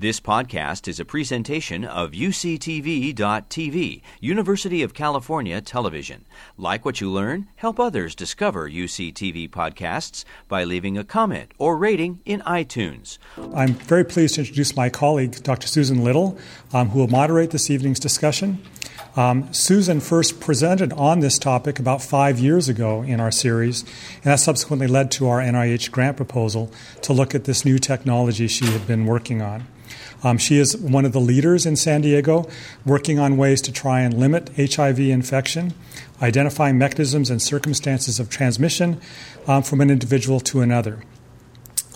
This podcast is a presentation of UCTV.tv, University of California Television. Like what you learn, help others discover UCTV podcasts by leaving a comment or rating in iTunes. I'm very pleased to introduce my colleague, Dr. Susan Little, um, who will moderate this evening's discussion. Um, Susan first presented on this topic about five years ago in our series, and that subsequently led to our NIH grant proposal to look at this new technology she had been working on. Um, she is one of the leaders in San Diego working on ways to try and limit HIV infection, identifying mechanisms and circumstances of transmission um, from an individual to another.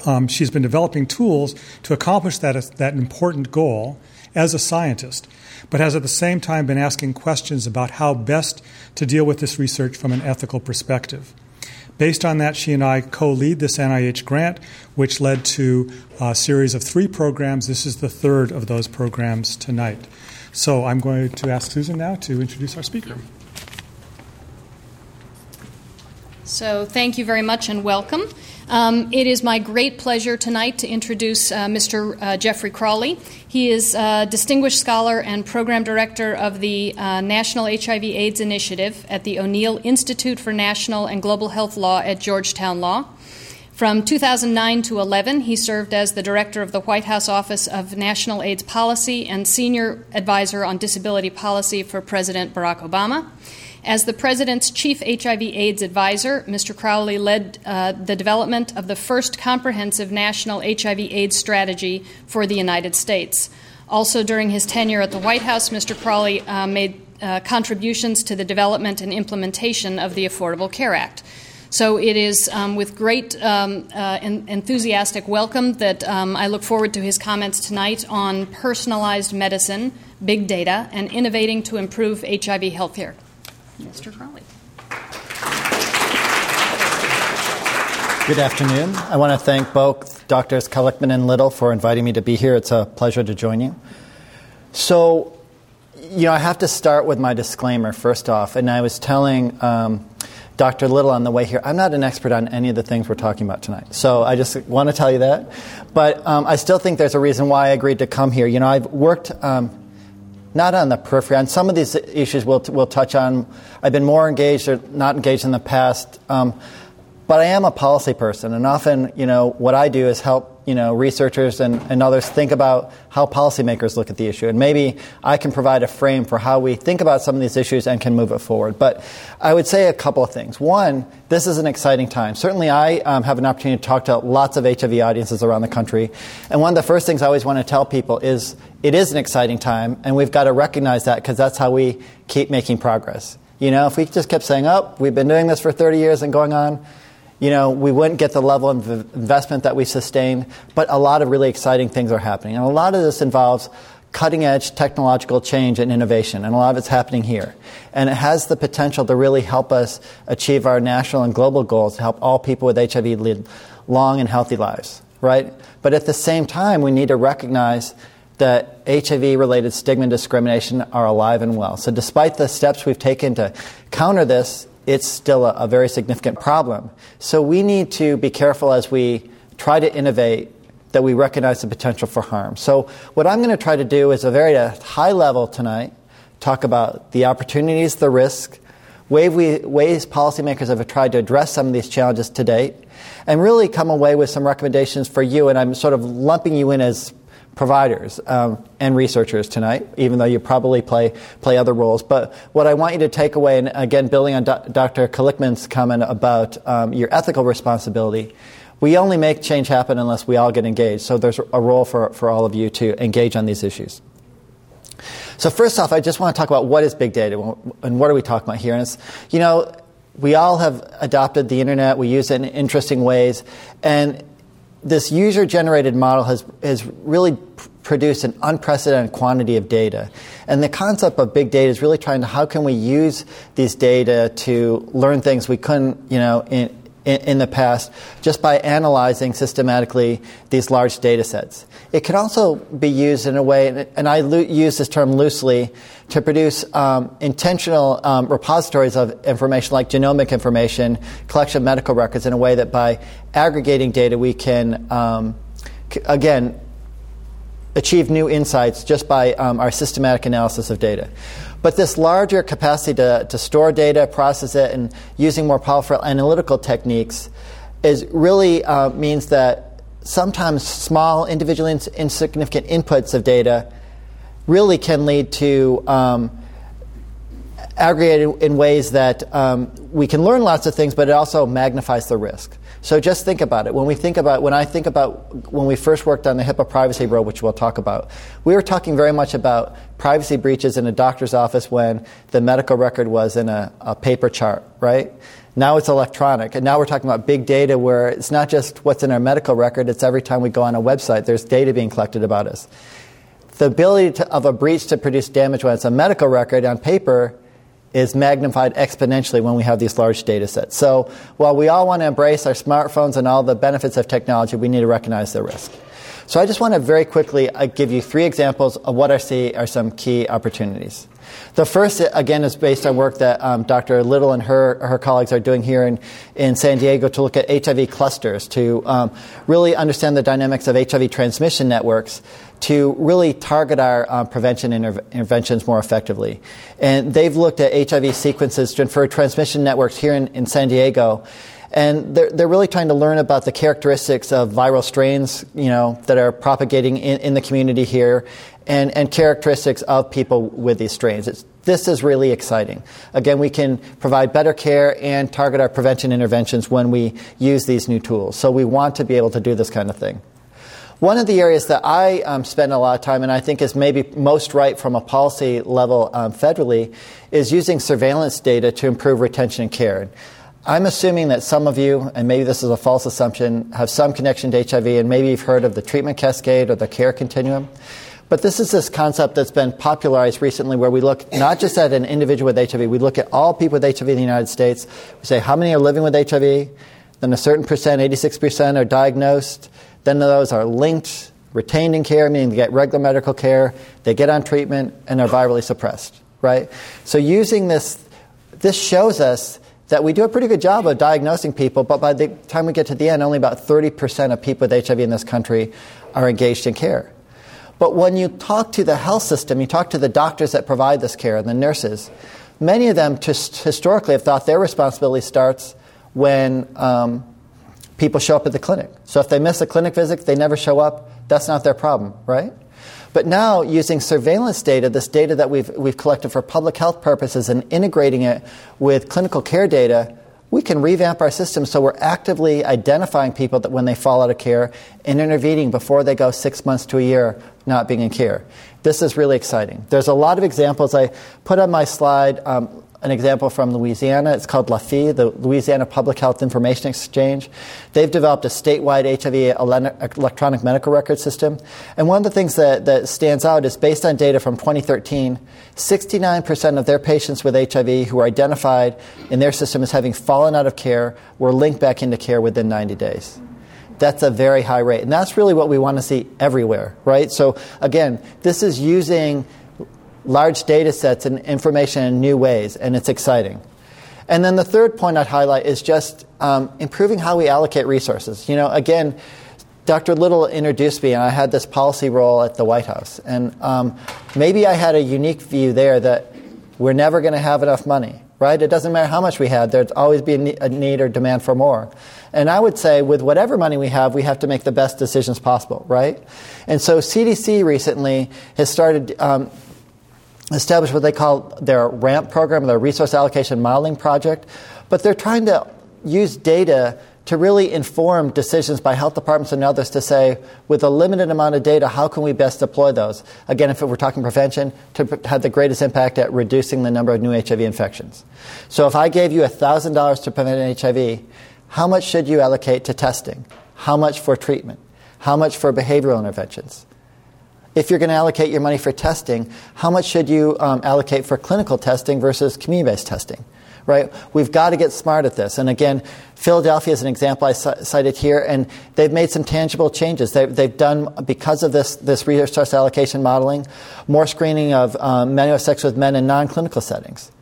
Um, she's been developing tools to accomplish that, that important goal as a scientist, but has at the same time been asking questions about how best to deal with this research from an ethical perspective. Based on that, she and I co lead this NIH grant, which led to a series of three programs. This is the third of those programs tonight. So I'm going to ask Susan now to introduce our speaker. So, thank you very much and welcome. Um, it is my great pleasure tonight to introduce uh, Mr. Uh, Jeffrey Crowley. He is a distinguished scholar and program director of the uh, National HIV/AIDS Initiative at the O'Neill Institute for National and Global Health Law at Georgetown Law. From 2009 to 11, he served as the director of the White House Office of National AIDS Policy and senior advisor on disability policy for President Barack Obama. As the President's chief HIV/AIDS advisor, Mr. Crowley led uh, the development of the first comprehensive national HIV/AIDS strategy for the United States. Also, during his tenure at the White House, Mr. Crowley uh, made uh, contributions to the development and implementation of the Affordable Care Act. So it is um, with great um, uh, enthusiastic welcome that um, I look forward to his comments tonight on personalized medicine, big data, and innovating to improve HIV healthcare. Mr. Crowley. Good afternoon. I want to thank both Drs. Kalichman and Little for inviting me to be here. It's a pleasure to join you. So, you know, I have to start with my disclaimer first off. And I was telling um, Dr. Little on the way here, I'm not an expert on any of the things we're talking about tonight. So I just want to tell you that. But um, I still think there's a reason why I agreed to come here. You know, I've worked. Um, not on the periphery. On some of these issues we'll, we'll touch on. I've been more engaged or not engaged in the past. Um, but I am a policy person, and often, you know, what I do is help, you know, researchers and, and others think about how policymakers look at the issue. And maybe I can provide a frame for how we think about some of these issues and can move it forward. But I would say a couple of things. One, this is an exciting time. Certainly, I um, have an opportunity to talk to lots of HIV audiences around the country. And one of the first things I always want to tell people is it is an exciting time, and we've got to recognize that because that's how we keep making progress. You know, if we just kept saying, oh, we've been doing this for 30 years and going on, you know, we wouldn't get the level of investment that we sustain, but a lot of really exciting things are happening. And a lot of this involves cutting edge technological change and innovation, and a lot of it's happening here. And it has the potential to really help us achieve our national and global goals to help all people with HIV lead long and healthy lives, right? But at the same time, we need to recognize that HIV related stigma and discrimination are alive and well. So, despite the steps we've taken to counter this, it's still a, a very significant problem. So we need to be careful as we try to innovate that we recognize the potential for harm. So what I'm going to try to do is a very uh, high level tonight talk about the opportunities, the risk, ways policymakers have tried to address some of these challenges to date, and really come away with some recommendations for you. And I'm sort of lumping you in as providers um, and researchers tonight, even though you probably play, play other roles. But what I want you to take away, and again, building on Do- Dr. Kalichman's comment about um, your ethical responsibility, we only make change happen unless we all get engaged. So there's a role for, for all of you to engage on these issues. So first off, I just want to talk about what is big data and what are we talking about here. And it's, you know, we all have adopted the internet. We use it in interesting ways. And this user generated model has, has really pr- produced an unprecedented quantity of data. And the concept of big data is really trying to how can we use these data to learn things we couldn't, you know, in, in, in the past just by analyzing systematically these large data sets. It can also be used in a way, and I lo- use this term loosely, to produce um, intentional um, repositories of information like genomic information, collection of medical records in a way that by aggregating data we can, um, c- again, achieve new insights just by um, our systematic analysis of data. But this larger capacity to, to store data, process it, and using more powerful analytical techniques is really uh, means that sometimes small, individually ins- insignificant inputs of data really can lead to um, aggregated in ways that um, we can learn lots of things, but it also magnifies the risk. So just think about it. When we think about, when I think about when we first worked on the HIPAA privacy rule, which we'll talk about, we were talking very much about privacy breaches in a doctor's office when the medical record was in a, a paper chart, right? Now it's electronic. And now we're talking about big data where it's not just what's in our medical record, it's every time we go on a website, there's data being collected about us. The ability to, of a breach to produce damage when it's a medical record on paper is magnified exponentially when we have these large data sets. So while we all want to embrace our smartphones and all the benefits of technology, we need to recognize the risk. So I just want to very quickly uh, give you three examples of what I see are some key opportunities. The first, again, is based on work that um, Dr. Little and her, her colleagues are doing here in, in San Diego to look at HIV clusters, to um, really understand the dynamics of HIV transmission networks, to really target our um, prevention interventions more effectively. And they've looked at HIV sequences for transmission networks here in, in San Diego. And they're, they're really trying to learn about the characteristics of viral strains, you know, that are propagating in, in the community here and, and characteristics of people with these strains. It's, this is really exciting. Again, we can provide better care and target our prevention interventions when we use these new tools. So we want to be able to do this kind of thing. One of the areas that I um, spend a lot of time, and I think is maybe most right from a policy level um, federally, is using surveillance data to improve retention and care. I'm assuming that some of you, and maybe this is a false assumption, have some connection to HIV, and maybe you've heard of the treatment cascade or the care continuum. But this is this concept that's been popularized recently where we look not just at an individual with HIV, we look at all people with HIV in the United States. We say how many are living with HIV, then a certain percent, 86%, are diagnosed, then those are linked, retained in care, meaning they get regular medical care, they get on treatment, and are virally suppressed, right? So using this, this shows us that we do a pretty good job of diagnosing people, but by the time we get to the end, only about 30% of people with HIV in this country are engaged in care. But when you talk to the health system, you talk to the doctors that provide this care and the nurses, many of them just historically have thought their responsibility starts when um, people show up at the clinic. So if they miss a clinic visit, they never show up, that's not their problem, right? But now, using surveillance data, this data that we've, we've collected for public health purposes, and integrating it with clinical care data, we can revamp our system so we're actively identifying people that when they fall out of care and intervening before they go six months to a year not being in care. This is really exciting. There's a lot of examples. I put on my slide um, an example from Louisiana. It's called LaPHIE, the Louisiana Public Health Information Exchange. They've developed a statewide HIV electronic medical record system. And one of the things that, that stands out is based on data from 2013, 69% of their patients with HIV who were identified in their system as having fallen out of care were linked back into care within 90 days. That's a very high rate. And that's really what we want to see everywhere, right? So, again, this is using large data sets and information in new ways, and it's exciting. And then the third point I'd highlight is just um, improving how we allocate resources. You know, again, Dr. Little introduced me, and I had this policy role at the White House. And um, maybe I had a unique view there that we're never going to have enough money, right? It doesn't matter how much we had, there'd always be a need or demand for more. And I would say, with whatever money we have, we have to make the best decisions possible, right? And so CDC recently has started um, established what they call their RAMP program, their Resource Allocation Modeling Project. But they're trying to use data to really inform decisions by health departments and others to say, with a limited amount of data, how can we best deploy those? Again, if we're talking prevention, to have the greatest impact at reducing the number of new HIV infections. So if I gave you $1,000 to prevent HIV, how much should you allocate to testing? How much for treatment? How much for behavioral interventions? If you're going to allocate your money for testing, how much should you um, allocate for clinical testing versus community based testing? Right? We've got to get smart at this. And again, Philadelphia is an example I cited here, and they've made some tangible changes. They've, they've done, because of this, this resource allocation modeling, more screening of um, men who have sex with men in non clinical settings.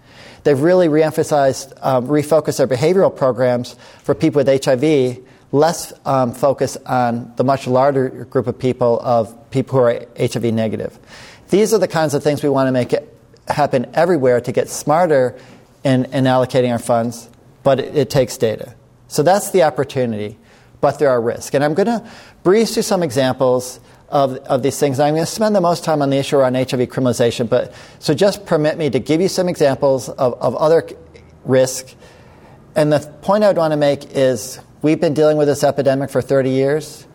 They've really reemphasized, um, refocused their behavioral programs for people with HIV less um, focus on the much larger group of people of people who are HIV negative. These are the kinds of things we want to make it happen everywhere to get smarter in, in allocating our funds, but it, it takes data. So that's the opportunity, but there are risks. And I'm going to breeze through some examples of, of these things. I'm going to spend the most time on the issue around HIV criminalization, but so just permit me to give you some examples of, of other risks. And the point I would want to make is we've been dealing with this epidemic for 30 years.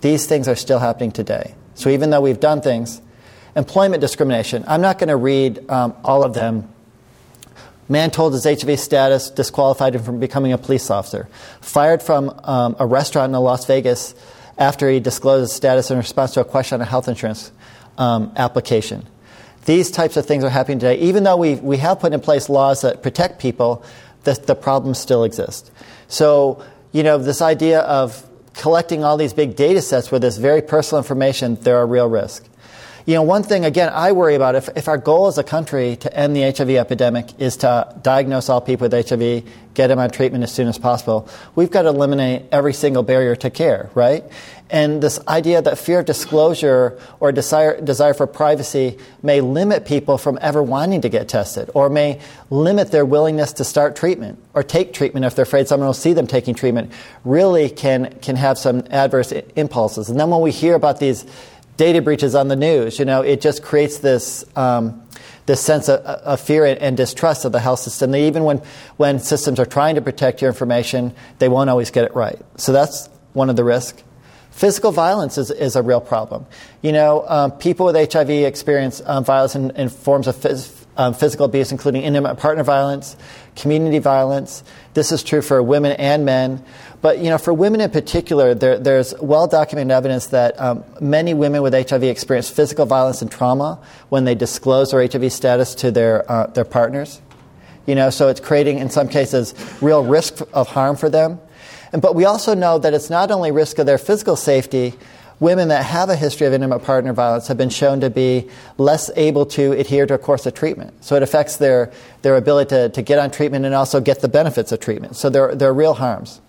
These things are still happening today. So even though we've done things, employment discrimination, I'm not going to read um, all of them. Man told his HIV status disqualified him from becoming a police officer. Fired from um, a restaurant in Las Vegas after he disclosed his status in response to a question on a health insurance um, application. These types of things are happening today. Even though we, we have put in place laws that protect people, the, the problems still exist. So, you know, this idea of collecting all these big data sets with this very personal information, there are real risks. You know, one thing, again, I worry about if, if our goal as a country to end the HIV epidemic is to diagnose all people with HIV, get them on treatment as soon as possible, we've got to eliminate every single barrier to care, right? And this idea that fear of disclosure or desire, desire for privacy may limit people from ever wanting to get tested or may limit their willingness to start treatment or take treatment if they're afraid someone will see them taking treatment really can, can have some adverse impulses. And then when we hear about these data breaches on the news. You know, it just creates this. Um, this sense of, of, fear and distrust of the health system. Even when, when systems are trying to protect your information, they won't always get it right. So that's one of the risks. Physical violence is, is a real problem. You know, um, people with HIV experience um, violence in, in, forms of phys- um, physical abuse, including intimate partner violence, community violence. This is true for women and men. But you know, for women in particular, there, there's well documented evidence that um, many women with HIV experience physical violence and trauma when they disclose their HIV status to their, uh, their partners. You know, so it's creating, in some cases, real risk of harm for them. And, but we also know that it's not only risk of their physical safety, women that have a history of intimate partner violence have been shown to be less able to adhere to a course of treatment. So it affects their, their ability to, to get on treatment and also get the benefits of treatment. So there, there are real harms.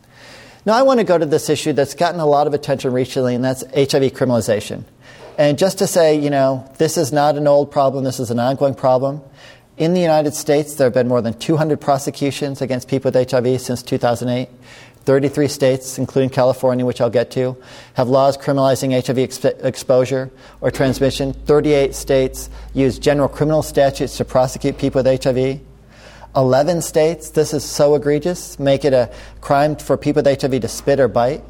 Now, I want to go to this issue that's gotten a lot of attention recently, and that's HIV criminalization. And just to say, you know, this is not an old problem, this is an ongoing problem. In the United States, there have been more than 200 prosecutions against people with HIV since 2008. 33 states, including California, which I'll get to, have laws criminalizing HIV exp- exposure or transmission. 38 states use general criminal statutes to prosecute people with HIV. 11 states, this is so egregious, make it a crime for people with HIV to spit or bite.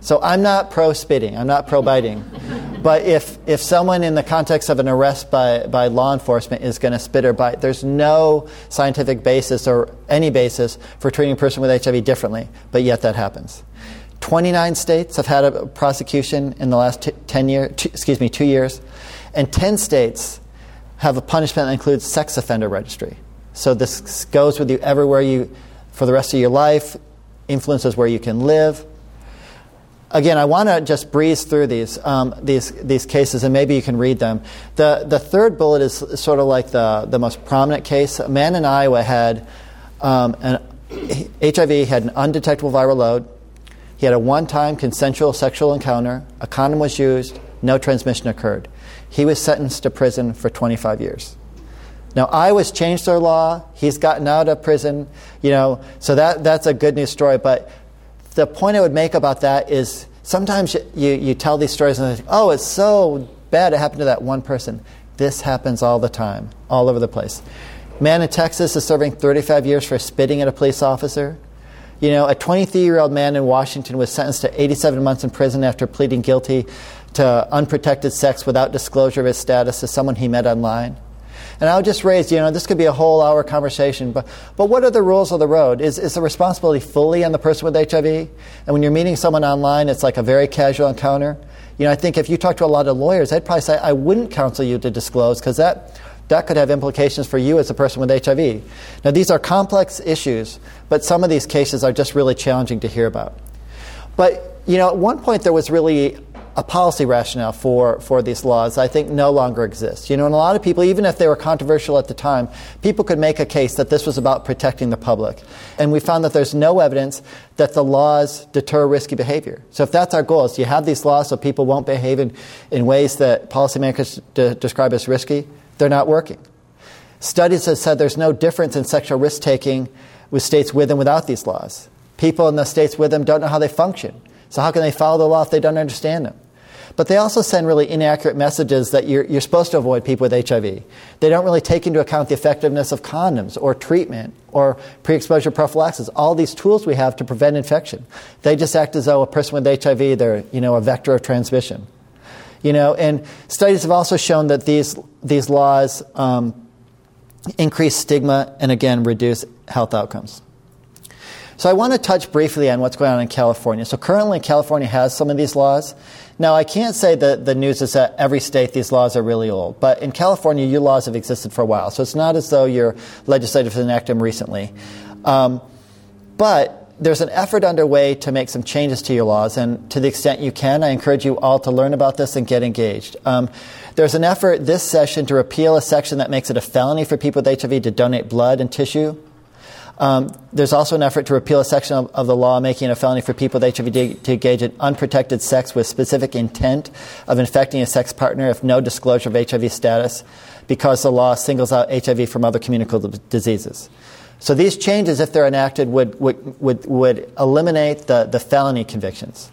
So I'm not pro spitting, I'm not pro biting. but if, if someone in the context of an arrest by, by law enforcement is going to spit or bite, there's no scientific basis or any basis for treating a person with HIV differently, but yet that happens. 29 states have had a prosecution in the last t- 10 years, excuse me, two years, and 10 states have a punishment that includes sex offender registry. So this goes with you everywhere you, for the rest of your life, influences where you can live. Again, I want to just breeze through these, um, these, these cases and maybe you can read them. The, the third bullet is sort of like the, the most prominent case. A man in Iowa had um, an, HIV, had an undetectable viral load. He had a one time consensual sexual encounter. A condom was used. No transmission occurred. He was sentenced to prison for 25 years. Now, Iowa's changed their law. He's gotten out of prison, you know, so that, that's a good news story. But the point I would make about that is sometimes you, you tell these stories and they think, oh, it's so bad it happened to that one person. This happens all the time, all over the place. Man in Texas is serving 35 years for spitting at a police officer. You know, a 23 year old man in Washington was sentenced to 87 months in prison after pleading guilty to unprotected sex without disclosure of his status to someone he met online. And I would just raise, you know, this could be a whole hour conversation, but, but what are the rules of the road? Is, is the responsibility fully on the person with HIV? And when you're meeting someone online, it's like a very casual encounter. You know, I think if you talk to a lot of lawyers, they'd probably say, I wouldn't counsel you to disclose because that, that could have implications for you as a person with HIV. Now, these are complex issues, but some of these cases are just really challenging to hear about. But, you know, at one point there was really a policy rationale for, for these laws I think no longer exists. You know, and a lot of people, even if they were controversial at the time, people could make a case that this was about protecting the public. And we found that there's no evidence that the laws deter risky behavior. So if that's our goal, is you have these laws so people won't behave in, in ways that policymakers de- describe as risky, they're not working. Studies have said there's no difference in sexual risk taking with states with and without these laws. People in the states with them don't know how they function. So how can they follow the law if they don't understand them? But they also send really inaccurate messages that you're, you're supposed to avoid people with HIV. They don't really take into account the effectiveness of condoms or treatment or pre exposure prophylaxis, all these tools we have to prevent infection. They just act as though a person with HIV, they're you know, a vector of transmission. You know, and studies have also shown that these, these laws um, increase stigma and again reduce health outcomes. So I want to touch briefly on what's going on in California. So currently, California has some of these laws. Now, I can't say that the news is that every state these laws are really old, but in California, your laws have existed for a while. So it's not as though your legislative enacted them recently. Um, but there's an effort underway to make some changes to your laws, and to the extent you can, I encourage you all to learn about this and get engaged. Um, there's an effort this session to repeal a section that makes it a felony for people with HIV to donate blood and tissue um, there's also an effort to repeal a section of, of, the law making it a felony for people with HIV to, to engage in unprotected sex with specific intent of infecting a sex partner if no disclosure of HIV status because the law singles out HIV from other communicable diseases. So these changes, if they're enacted, would, would, would, would eliminate the, the felony convictions.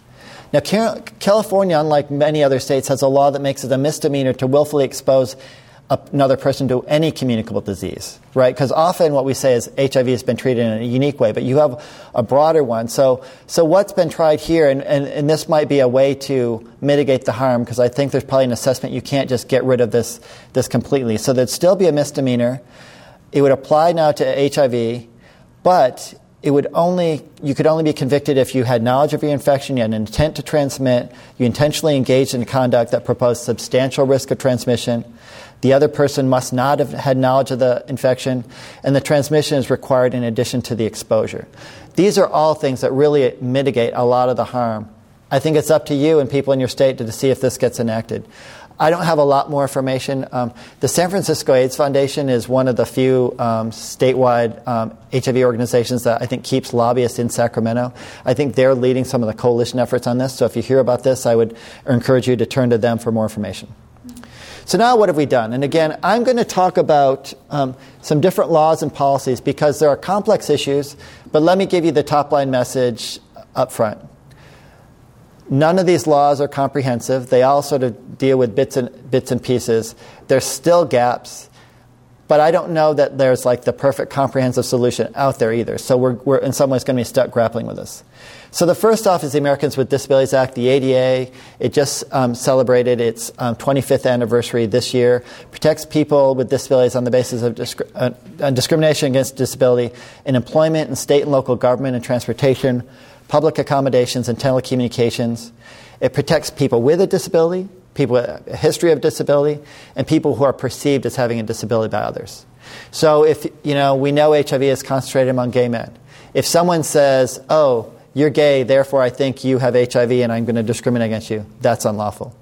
Now, California, unlike many other states, has a law that makes it a misdemeanor to willfully expose another person to any communicable disease, right? Because often what we say is HIV has been treated in a unique way, but you have a broader one. So, so what's been tried here, and, and, and this might be a way to mitigate the harm, because I think there's probably an assessment you can't just get rid of this, this completely. So there'd still be a misdemeanor. It would apply now to HIV, but it would only you could only be convicted if you had knowledge of your infection, you had an intent to transmit, you intentionally engaged in conduct that proposed substantial risk of transmission, the other person must not have had knowledge of the infection, and the transmission is required in addition to the exposure. These are all things that really mitigate a lot of the harm. I think it's up to you and people in your state to, see if this gets enacted. I don't have a lot more information. Um, the San Francisco AIDS Foundation is one of the few um, statewide um, HIV organizations that I think keeps lobbyists in Sacramento. I think they're leading some of the coalition efforts on this. So if you hear about this, I would encourage you to turn to them for more information. So now what have we done? And again, I'm going to talk about um, some different laws and policies because there are complex issues, but let me give you the top line message up front. None of these laws are comprehensive. They all sort of deal with bits and, bits and pieces. There's still gaps, but I don't know that there's like the perfect comprehensive solution out there either. So we're, we're in some ways going to be stuck grappling with this. So the first off is the Americans with Disabilities Act, the ADA. It just um, celebrated its um, 25th anniversary this year. Protects people with disabilities on the basis of uh, discrimination against disability in employment in state and local government and transportation, public accommodations, and telecommunications. It protects people with a disability, people with a history of disability, and people who are perceived as having a disability by others. So if you know, we know HIV is concentrated among gay men. If someone says, "Oh," you're gay, therefore I think you have HIV and I'm going to discriminate against you. That's unlawful.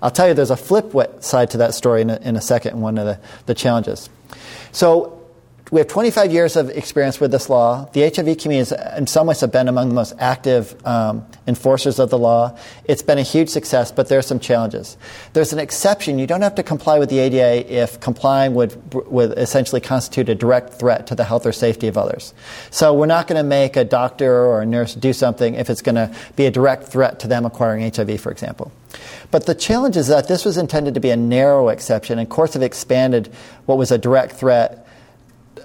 I'll tell you, there's a flip side to that story in a, in a second, one of the, the challenges. So we have 25 years of experience with this law. The HIV community has, in some ways, have been among the most active um, enforcers of the law. It's been a huge success, but there are some challenges. There's an exception. You don't have to comply with the ADA if complying would, would essentially constitute a direct threat to the health or safety of others. So we're not going to make a doctor or a nurse do something if it's going to be a direct threat to them acquiring HIV, for example. But the challenge is that this was intended to be a narrow exception, and courts have expanded what was a direct threat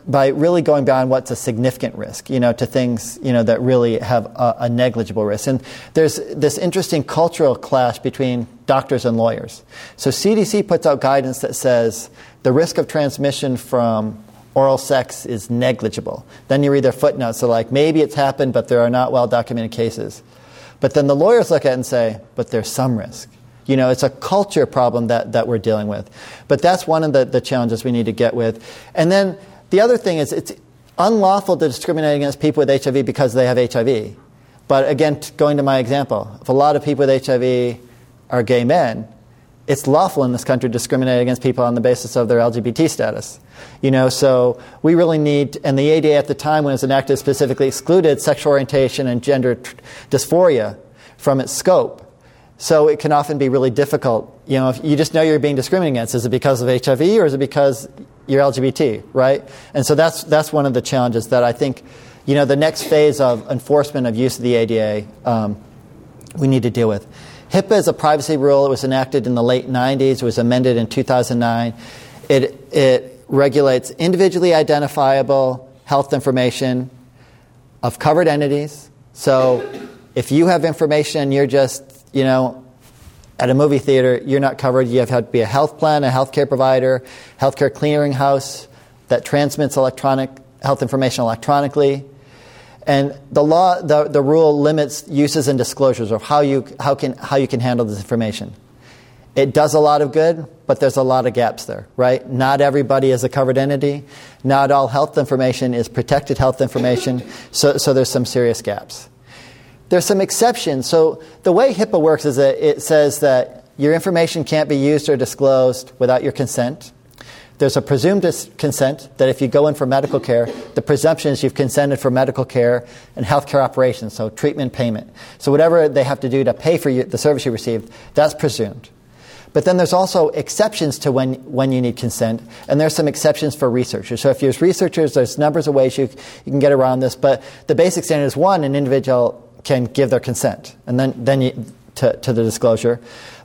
by really going beyond what's a significant risk, you know, to things, you know, that really have a, a, negligible risk. And there's this interesting cultural clash between doctors and lawyers. So CDC puts out guidance that says the risk of transmission from oral sex is negligible. Then you read their footnotes, so like maybe it's happened, but there are not well documented cases. But then the lawyers look at it and say, but there's some risk. You know, it's a culture problem that, that we're dealing with. But that's one of the, the challenges we need to get with. And then the other thing is it's unlawful to discriminate against people with HIV because they have HIV. But again, going to my example, if a lot of people with HIV are gay men, it's lawful in this country to discriminate against people on the basis of their LGBT status. You know, so we really need, and the ADA at the time when it was enacted specifically excluded sexual orientation and gender t- dysphoria from its scope. So it can often be really difficult. You know, if you just know you're being discriminated against, is it because of HIV or is it because you're LGBT, right? And so that's, that's one of the challenges that I think, you know, the next phase of enforcement of use of the ADA um, we need to deal with. HIPAA is a privacy rule. It was enacted in the late 90s. It was amended in 2009. It, it regulates individually identifiable health information of covered entities. So if you have information, you're just, you know, at a movie theater, you're not covered. You have to be a health plan, a healthcare provider, healthcare clearinghouse that transmits electronic health information electronically. And the law, the, the rule limits uses and disclosures of how you, how, can, how you can handle this information. It does a lot of good, but there's a lot of gaps there, right? Not everybody is a covered entity. Not all health information is protected health information, so, so there's some serious gaps. There's some exceptions. So the way HIPAA works is that it says that your information can't be used or disclosed without your consent. There's a presumed consent that if you go in for medical care, the presumption is you've consented for medical care and healthcare operations, so treatment payment. So whatever they have to do to pay for you, the service you received, that's presumed. But then there's also exceptions to when, when you need consent, and there's some exceptions for researchers. So if you're researchers, there's numbers of ways you, you can get around this, but the basic standard is one, an individual can give their consent, and then, then you, to, to the disclosure.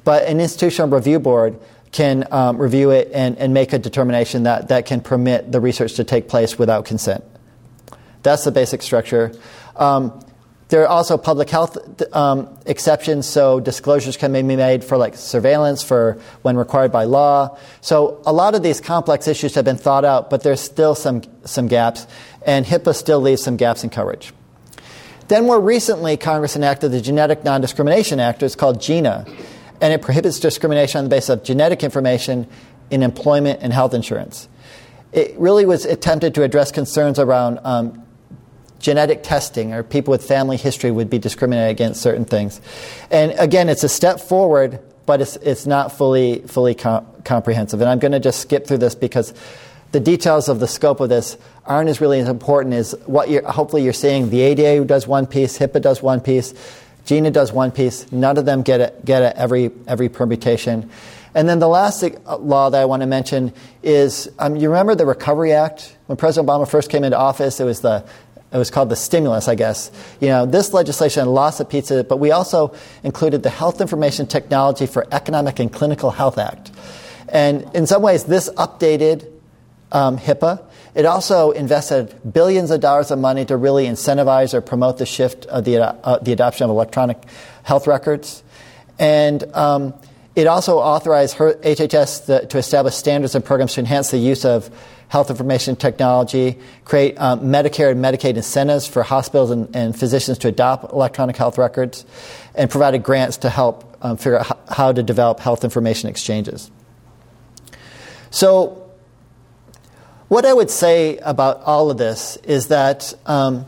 But an institutional review board can um, review it and, and make a determination that, that can permit the research to take place without consent. That's the basic structure. Um, there are also public health um, exceptions, so disclosures can be made for like surveillance for when required by law. So a lot of these complex issues have been thought out, but there's still some some gaps, and HIPAA still leaves some gaps in coverage. Then more recently, Congress enacted the Genetic Non-Discrimination Act. It's called GINA, and it prohibits discrimination on the basis of genetic information in employment and health insurance. It really was attempted to address concerns around um, genetic testing or people with family history would be discriminated against certain things. And again, it's a step forward, but it's, it's not fully, fully com- comprehensive. And I'm going to just skip through this because the details of the scope of this aren't as really as important as what you're, hopefully you're seeing. The ADA does one piece, HIPAA does one piece, GINA does one piece. None of them get it, get it every, every permutation. And then the last law that I want to mention is um, you remember the Recovery Act? When President Obama first came into office, it was the it was called the stimulus, I guess. You know, this legislation lots of pieces, but we also included the Health Information Technology for Economic and Clinical Health Act. And in some ways, this updated um, HIPAA. It also invested billions of dollars of money to really incentivize or promote the shift of the, uh, the adoption of electronic health records. And um, it also authorized HHS to establish standards and programs to enhance the use of health information technology, create um, Medicare and Medicaid incentives for hospitals and, and, physicians to adopt electronic health records, and provided grants to help um, figure out how to develop health information exchanges. So, what I would say about all of this is that um,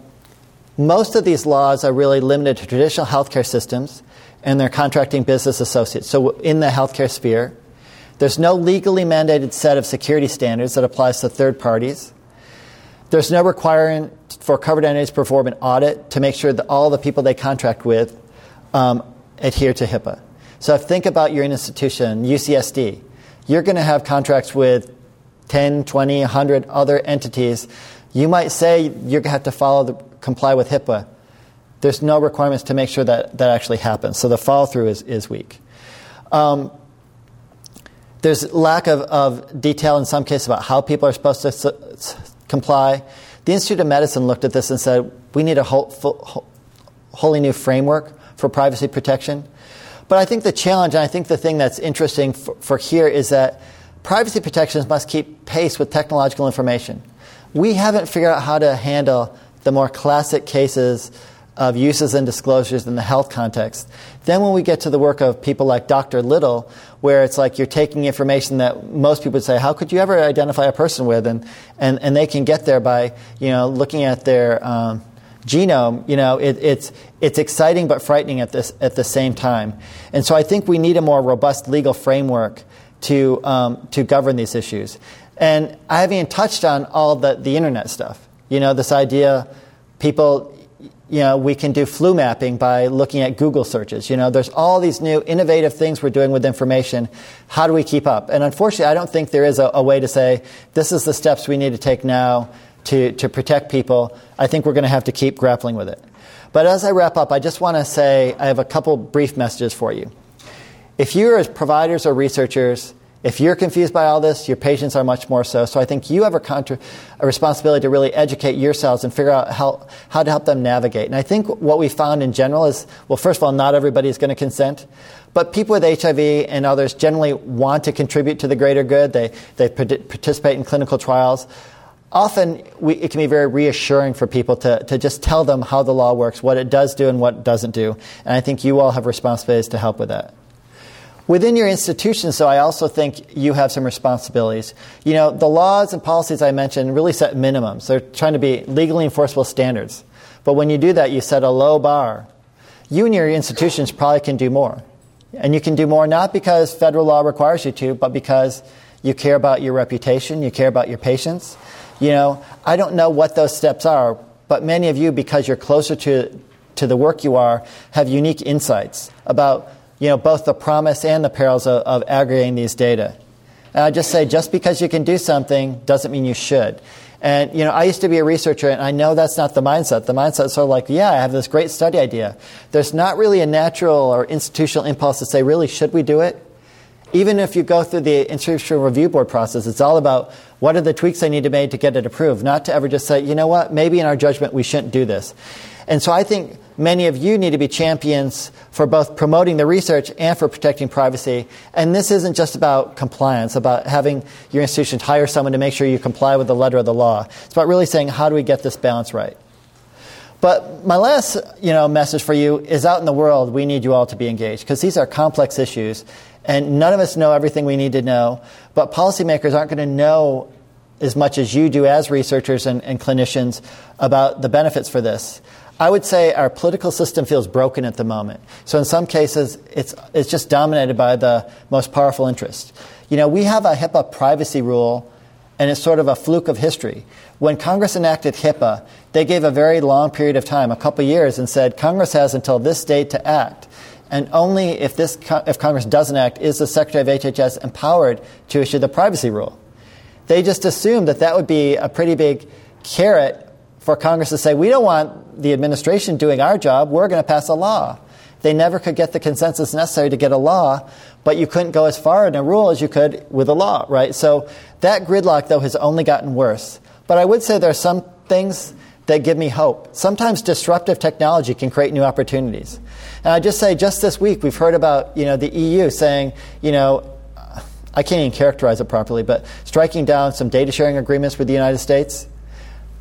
most of these laws are really limited to traditional healthcare systems and their contracting business associates. So, in the healthcare sphere, there's no legally mandated set of security standards that applies to third parties. There's no requirement for covered entities to perform an audit to make sure that all the people they contract with um, adhere to HIPAA. So if think about your institution, UCSD. You're going to have contracts with 10, 20, 100 other entities. You might say you're going to have to follow the, comply with HIPAA. There's no requirements to make sure that that actually happens. So the follow through is, is weak. Um, there's lack of, of detail in some cases about how people are supposed to s- comply. The Institute of Medicine looked at this and said, we need a whole, full, wholly new framework for privacy protection. But I think the challenge, and I think the thing that's interesting for, for here, is that privacy protections must keep pace with technological information. We haven't figured out how to handle the more classic cases of uses and disclosures in the health context. Then, when we get to the work of people like Dr. Little, where it's like you're taking information that most people would say, How could you ever identify a person with? And, and, and they can get there by you know, looking at their um, genome, you know, it, it's, it's exciting but frightening at, this, at the same time. And so I think we need a more robust legal framework to, um, to govern these issues. And I haven't even touched on all the, the internet stuff. You know, this idea people, you know, we can do flu mapping by looking at Google searches. You know, there's all these new innovative things we're doing with information. How do we keep up? And unfortunately, I don't think there is a, a way to say, this is the steps we need to take now to, to protect people. I think we're going to have to keep grappling with it. But as I wrap up, I just want to say I have a couple brief messages for you. If you're as providers or researchers, if you're confused by all this, your patients are much more so. So I think you have a, contra- a, responsibility to really educate yourselves and figure out how, how to help them navigate. And I think what we found in general is, well, first of all, not everybody is going to consent. But people with HIV and others generally want to contribute to the greater good. They, they participate in clinical trials. Often we, it can be very reassuring for people to, to just tell them how the law works, what it does do and what it doesn't do. And I think you all have responsibilities to help with that. Within your institution, so I also think you have some responsibilities. You know, the laws and policies I mentioned really set minimums. They're trying to be legally enforceable standards. But when you do that, you set a low bar. You and your institutions probably can do more. And you can do more not because federal law requires you to, but because you care about your reputation, you care about your patients. You know, I don't know what those steps are, but many of you, because you're closer to, to the work you are, have unique insights about you know, both the promise and the perils of, of aggregating these data. And I just say, just because you can do something doesn't mean you should. And, you know, I used to be a researcher, and I know that's not the mindset. The mindset is sort of like, yeah, I have this great study idea. There's not really a natural or institutional impulse to say, really, should we do it? Even if you go through the institutional review board process, it's all about what are the tweaks I need to make to get it approved, not to ever just say, you know what, maybe in our judgment we shouldn't do this. And so I think many of you need to be champions for both promoting the research and for protecting privacy. And this isn't just about compliance, about having your institution hire someone to make sure you comply with the letter of the law. It's about really saying, how do we get this balance right? But my last you know, message for you is out in the world, we need you all to be engaged because these are complex issues. And none of us know everything we need to know. But policymakers aren't going to know as much as you do as researchers and, and clinicians about the benefits for this. I would say our political system feels broken at the moment. So in some cases, it's, it's just dominated by the most powerful interest. You know, we have a HIPAA privacy rule, and it's sort of a fluke of history. When Congress enacted HIPAA, they gave a very long period of time, a couple years, and said Congress has until this date to act. And only if, this, if Congress doesn't act is the Secretary of HHS empowered to issue the privacy rule. They just assumed that that would be a pretty big carrot for Congress to say, we don't want the administration doing our job, we're going to pass a law. They never could get the consensus necessary to get a law, but you couldn't go as far in a rule as you could with a law, right? So that gridlock, though, has only gotten worse. But I would say there are some things that give me hope. Sometimes disruptive technology can create new opportunities. And I just say, just this week, we've heard about you know, the EU saying, you know, I can't even characterize it properly, but striking down some data sharing agreements with the United States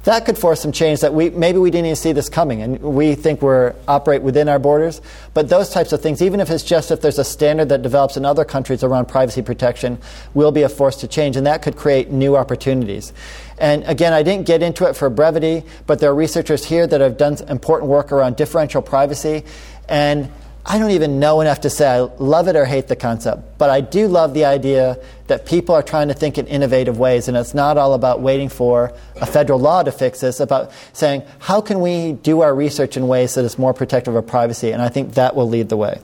that could force some change that we maybe we didn't even see this coming and we think we're operate within our borders. But those types of things even if it's just if there's a standard that develops in other countries around privacy protection will be a force to change and that could create new opportunities. And again i didn't get into it for brevity but there are researchers here that have done important work around differential privacy and I don't even know enough to say I love it or hate the concept, but I do love the idea that people are trying to think in innovative ways, and it's not all about waiting for a federal law to fix this, about saying, how can we do our research in ways that is more protective of privacy? And I think that will lead the way.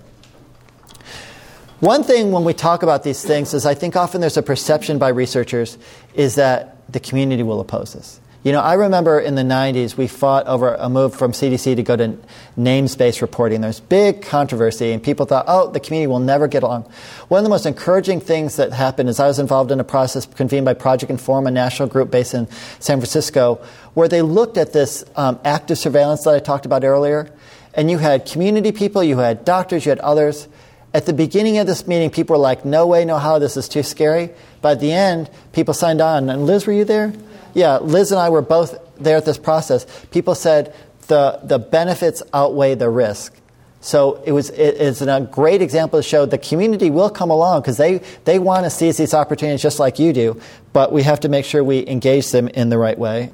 One thing when we talk about these things is I think often there's a perception by researchers is that the community will oppose this. You know, I remember in the 90s, we fought over a move from CDC to go to name-based reporting. There's big controversy, and people thought, oh, the community will never get along. One of the most encouraging things that happened is I was involved in a process convened by Project Inform, a national group based in San Francisco, where they looked at this um, active surveillance that I talked about earlier. And you had community people, you had doctors, you had others. At the beginning of this meeting, people were like, no way, no how, this is too scary. But at the end, people signed on. And Liz, were you there? Yeah, Liz and I were both there at this process. People said the, the benefits outweigh the risk. So it was it's a great example to show the community will come along because they, they want to seize these opportunities just like you do, but we have to make sure we engage them in the right way.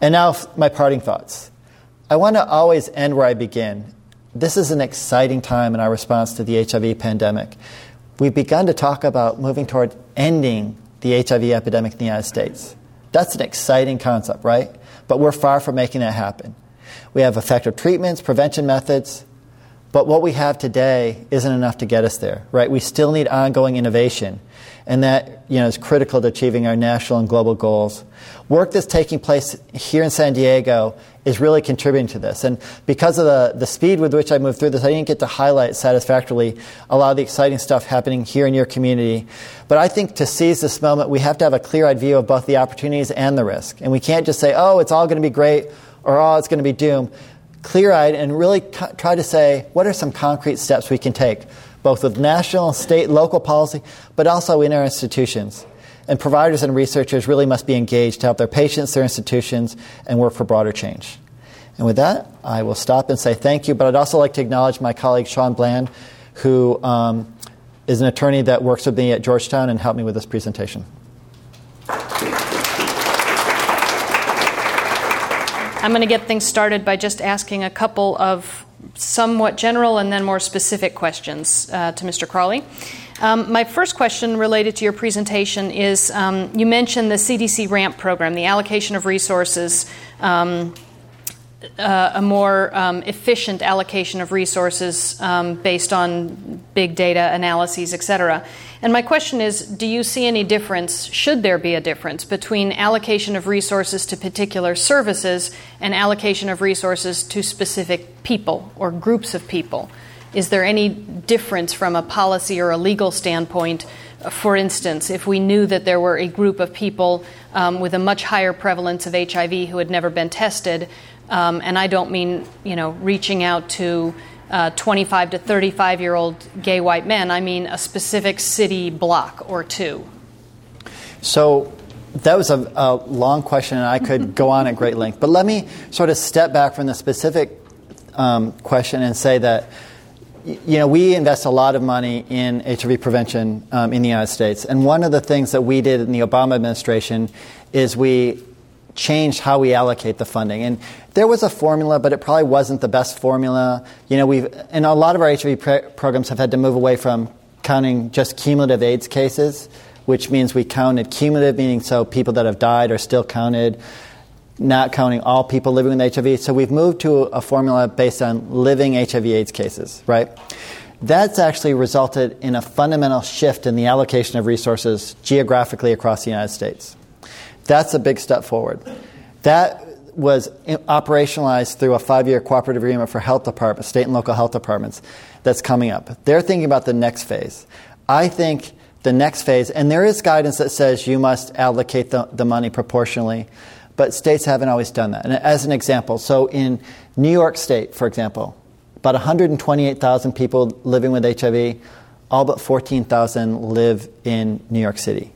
And now my parting thoughts. I want to always end where I begin. This is an exciting time in our response to the HIV pandemic. We've begun to talk about moving toward ending the HIV epidemic in the United States. That's an exciting concept, right? But we're far from making that happen. We have effective treatments, prevention methods, but what we have today isn't enough to get us there, right? We still need ongoing innovation, and that you know, is critical to achieving our national and global goals. Work that's taking place here in San Diego is really contributing to this. And because of the, the speed with which I moved through this, I didn't get to highlight satisfactorily a lot of the exciting stuff happening here in your community. But I think to seize this moment, we have to have a clear eyed view of both the opportunities and the risk. And we can't just say, oh, it's all going to be great or oh, it's going to be doom clear eyed and really co- try to say what are some concrete steps we can take, both with national, state, local policy, but also in our institutions. And providers and researchers really must be engaged to help their patients, their institutions, and work for broader change. And with that, I will stop and say thank you, but I'd also like to acknowledge my colleague Sean Bland, who um, is an attorney that works with me at Georgetown and helped me with this presentation. I'm going to get things started by just asking a couple of somewhat general and then more specific questions uh, to Mr. Crowley. Um, my first question related to your presentation is um, you mentioned the CDC RAMP program, the allocation of resources. Um, uh, a more um, efficient allocation of resources um, based on big data analyses, et cetera. And my question is do you see any difference, should there be a difference, between allocation of resources to particular services and allocation of resources to specific people or groups of people? Is there any difference from a policy or a legal standpoint? For instance, if we knew that there were a group of people um, with a much higher prevalence of HIV who had never been tested, um, and I don't mean, you know, reaching out to uh, 25 to 35 year old gay white men. I mean a specific city block or two. So that was a, a long question, and I could go on at great length. But let me sort of step back from the specific um, question and say that you know, we invest a lot of money in HIV prevention um, in the United States. And one of the things that we did in the Obama administration is we changed how we allocate the funding. And there was a formula, but it probably wasn't the best formula. You know, we've, and a lot of our HIV programs have had to move away from counting just cumulative AIDS cases, which means we counted cumulative, meaning so people that have died are still counted, not counting all people living with HIV. So we've moved to a formula based on living HIV AIDS cases, right? That's actually resulted in a fundamental shift in the allocation of resources geographically across the United States. That's a big step forward. That was operationalized through a five year cooperative agreement for health departments, state and local health departments, that's coming up. They're thinking about the next phase. I think the next phase, and there is guidance that says you must allocate the, the money proportionally, but states haven't always done that. And as an example, so in New York State, for example, about 128,000 people living with HIV, all but 14,000 live in New York City.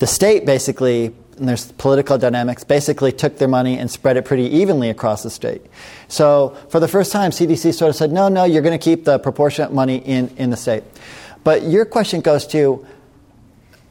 The state basically and there's political dynamics, basically took their money and spread it pretty evenly across the state. So for the first time, CDC sort of said, no, no, you're going to keep the proportionate money in, in the state. But your question goes to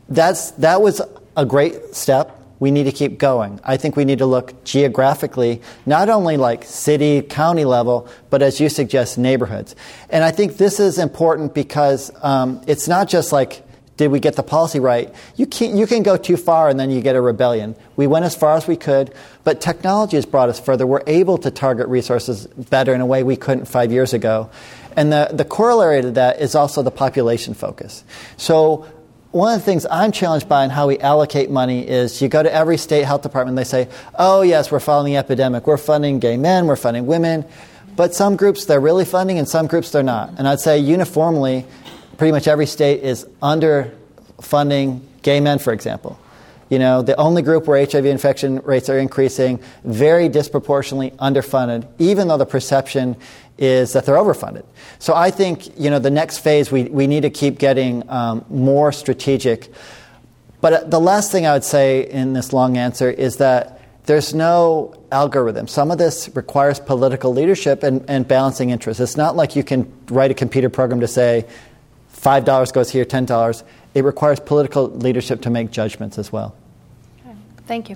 that's, that was a great step. We need to keep going. I think we need to look geographically, not only like city, county level, but as you suggest, neighborhoods. And I think this is important because um, it's not just like did we get the policy right? You can, you can go too far and then you get a rebellion. We went as far as we could, but technology has brought us further. We're able to target resources better in a way we couldn't five years ago. And the, the corollary to that is also the population focus. So one of the things I'm challenged by in how we allocate money is you go to every state health department, they say, oh, yes, we're following the epidemic. We're funding gay men, we're funding women. But some groups they're really funding and some groups they're not. And I'd say uniformly, pretty much every state is underfunding gay men, for example. You know, the only group where HIV infection rates are increasing, very disproportionately underfunded, even though the perception is that they're overfunded. So I think, you know, the next phase, we, we need to keep getting um, more strategic. But uh, the last thing I would say in this long answer is that there's no algorithm. Some of this requires political leadership and, and balancing interests. It's not like you can write a computer program to say, $5 goes here, $10. It requires political leadership to make judgments as well. Okay. Thank you.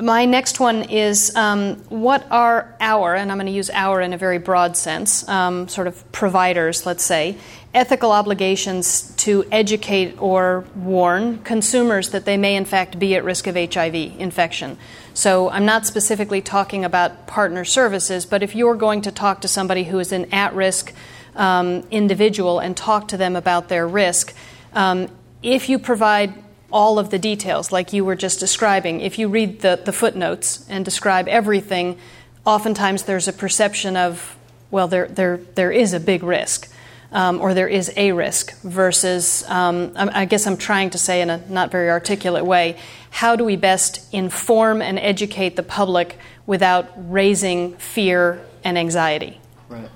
my next one is um, what are our, and I'm going to use our in a very broad sense, um, sort of providers, let's say, ethical obligations to educate or warn consumers that they may in fact be at risk of HIV infection. So I'm not specifically talking about partner services, but if you're going to talk to somebody who is an at risk um, individual and talk to them about their risk, um, if you provide all of the details, like you were just describing, if you read the, the footnotes and describe everything, oftentimes there's a perception of, well, there, there, there is a big risk um, or there is a risk, versus, um, I guess I'm trying to say in a not very articulate way, how do we best inform and educate the public without raising fear and anxiety? Right.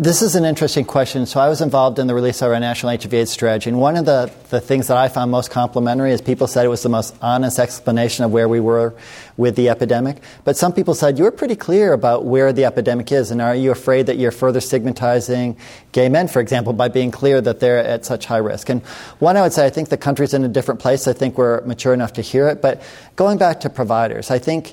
This is an interesting question. So, I was involved in the release of our national HIV/AIDS strategy, and one of the, the things that I found most complimentary is people said it was the most honest explanation of where we were with the epidemic. But some people said you were pretty clear about where the epidemic is, and are you afraid that you're further stigmatizing gay men, for example, by being clear that they're at such high risk? And one, I would say, I think the country's in a different place. I think we're mature enough to hear it. But going back to providers, I think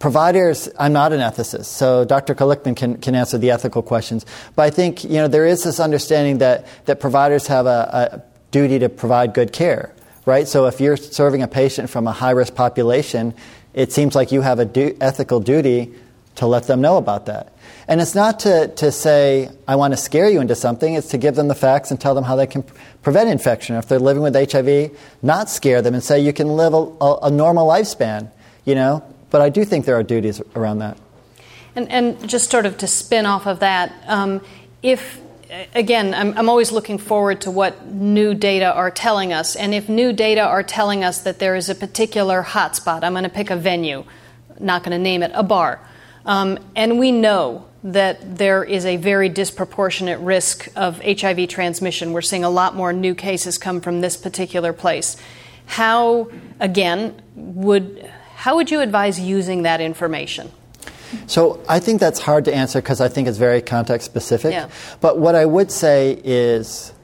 providers, I'm not an ethicist, so Dr. Kalichman can, can answer the ethical questions. But I think you know there is this understanding that, that providers have a, a duty to provide good care, right? So if you're serving a patient from a high risk population, it seems like you have a du- ethical duty to let them know about that. And it's not to, to say, I want to scare you into something, it's to give them the facts and tell them how they can prevent infection. If they're living with HIV, not scare them and say you can live a, a, a normal lifespan. You know, but I do think there are duties around that. And, and just sort of to spin off of that, um, if again, I'm, I'm, always looking forward to what new data are telling us. And if new data are telling us that there is a particular hotspot, I'm going to pick a venue, not going to name it, a bar. Um, and we know that there is a very disproportionate risk of HIV transmission. We're seeing a lot more new cases come from this particular place. How, again, would how would you advise using that information? So I think that's hard to answer because I think it's very context specific. Yeah. But what I would say is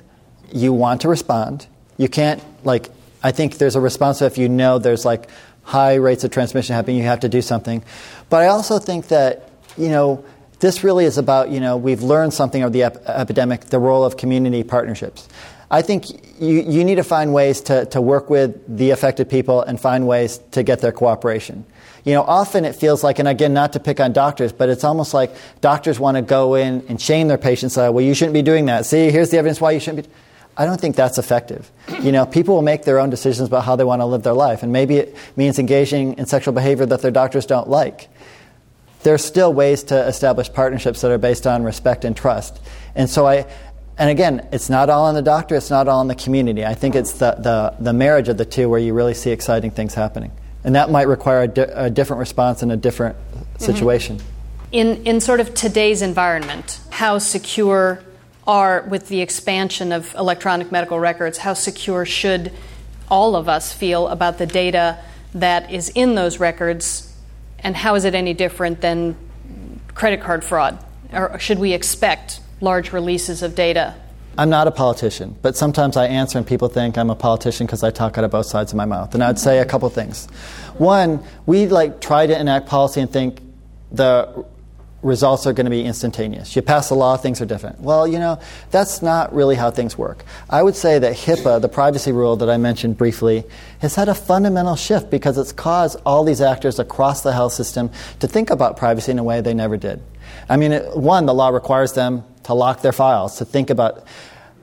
you want to respond. You can't, like, I think there's a response if you know there's like high rates of transmission happening, you have to do something. But I also think that, you know, this really is about, you know, we've learned something of the ep- epidemic, the role of community partnerships. I think you, you need to find ways to, to work with the affected people and find ways to get their cooperation. You know, often it feels like, and again, not to pick on doctors, but it's almost like doctors want to go in and shame their patients. Well, you shouldn't be doing that. See, here's the evidence why you shouldn't be. I don't think that's effective. You know, people will make their own decisions about how they want to live their life, and maybe it means engaging in sexual behavior that their doctors don't like. There are still ways to establish partnerships that are based on respect and trust. And so I, and again, it's not all on the doctor, it's not all in the community. I think it's the, the, the marriage of the two where you really see exciting things happening. And that might require a, di- a different response in a different mm-hmm. situation. Mm-hmm. In, in sort of today's environment, how secure are, with the expansion of electronic medical records, how secure should all of us feel about the data that is in those records, and how is it any different than credit card fraud? Or should we expect large releases of data? I'm not a politician, but sometimes I answer and people think I'm a politician because I talk out of both sides of my mouth. And I'd say a couple things. One, we like try to enact policy and think the results are going to be instantaneous. You pass a law, things are different. Well, you know, that's not really how things work. I would say that HIPAA, the privacy rule that I mentioned briefly, has had a fundamental shift because it's caused all these actors across the health system to think about privacy in a way they never did. I mean, one, the law requires them to lock their files, to think about.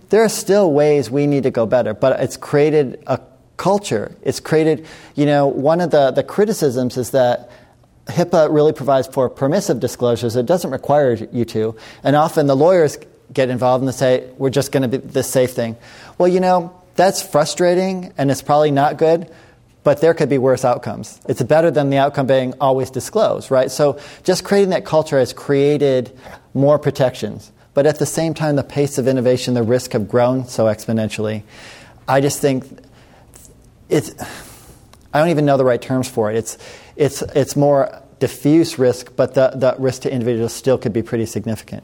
There are still ways we need to go better, but it's created a culture. It's created, you know, one of the, the criticisms is that HIPAA really provides for permissive disclosures. It doesn't require you to. And often the lawyers get involved and say, we're just going to be this safe thing. Well, you know, that's frustrating and it's probably not good, but there could be worse outcomes. It's better than the outcome being always disclosed, right? So just creating that culture has created more protections. But at the same time, the pace of innovation, the risk have grown so exponentially. I just think it's, I don't even know the right terms for it. It's, it's, it's more diffuse risk, but the, the risk to individuals still could be pretty significant.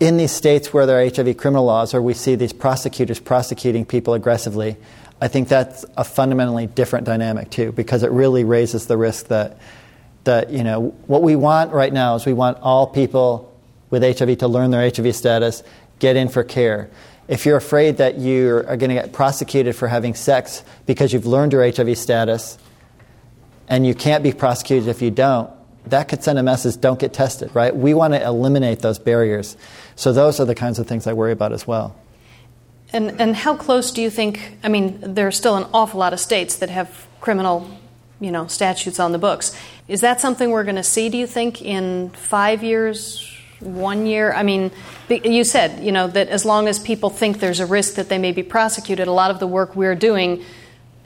In these states where there are HIV criminal laws or we see these prosecutors prosecuting people aggressively, I think that's a fundamentally different dynamic too, because it really raises the risk that that you know what we want right now is we want all people with HIV to learn their HIV status, get in for care. If you're afraid that you are going to get prosecuted for having sex because you've learned your HIV status, and you can't be prosecuted if you don't, that could send a message don't get tested, right? We want to eliminate those barriers. So, those are the kinds of things I worry about as well. And, and how close do you think? I mean, there are still an awful lot of states that have criminal, you know, statutes on the books. Is that something we're going to see? Do you think in five years, one year? I mean, you said, you know, that as long as people think there's a risk that they may be prosecuted, a lot of the work we're doing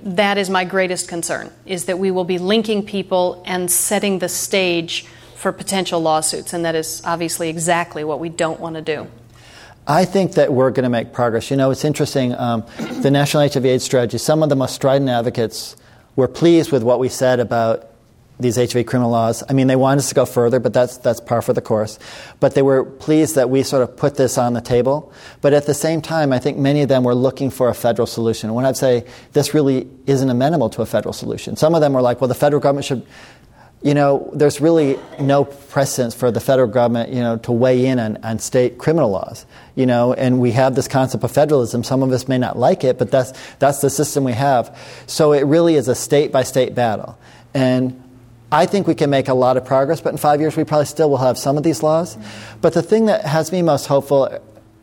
that is my greatest concern is that we will be linking people and setting the stage for potential lawsuits and that is obviously exactly what we don't want to do I think that we're going to make progress. You know, it's interesting. Um, the National HIV/AIDS strategy. Some of the most strident advocates were pleased with what we said about these HIV criminal laws. I mean, they wanted us to go further, but that's, that's par for the course. But they were pleased that we sort of put this on the table. But at the same time, I think many of them were looking for a federal solution. When I'd say this really isn't amenable to a federal solution, some of them were like, well, the federal government should. You know, there's really no precedence for the federal government, you know, to weigh in on, on state criminal laws. You know, and we have this concept of federalism. Some of us may not like it, but that's that's the system we have. So it really is a state by state battle. And I think we can make a lot of progress, but in five years we probably still will have some of these laws. But the thing that has me most hopeful,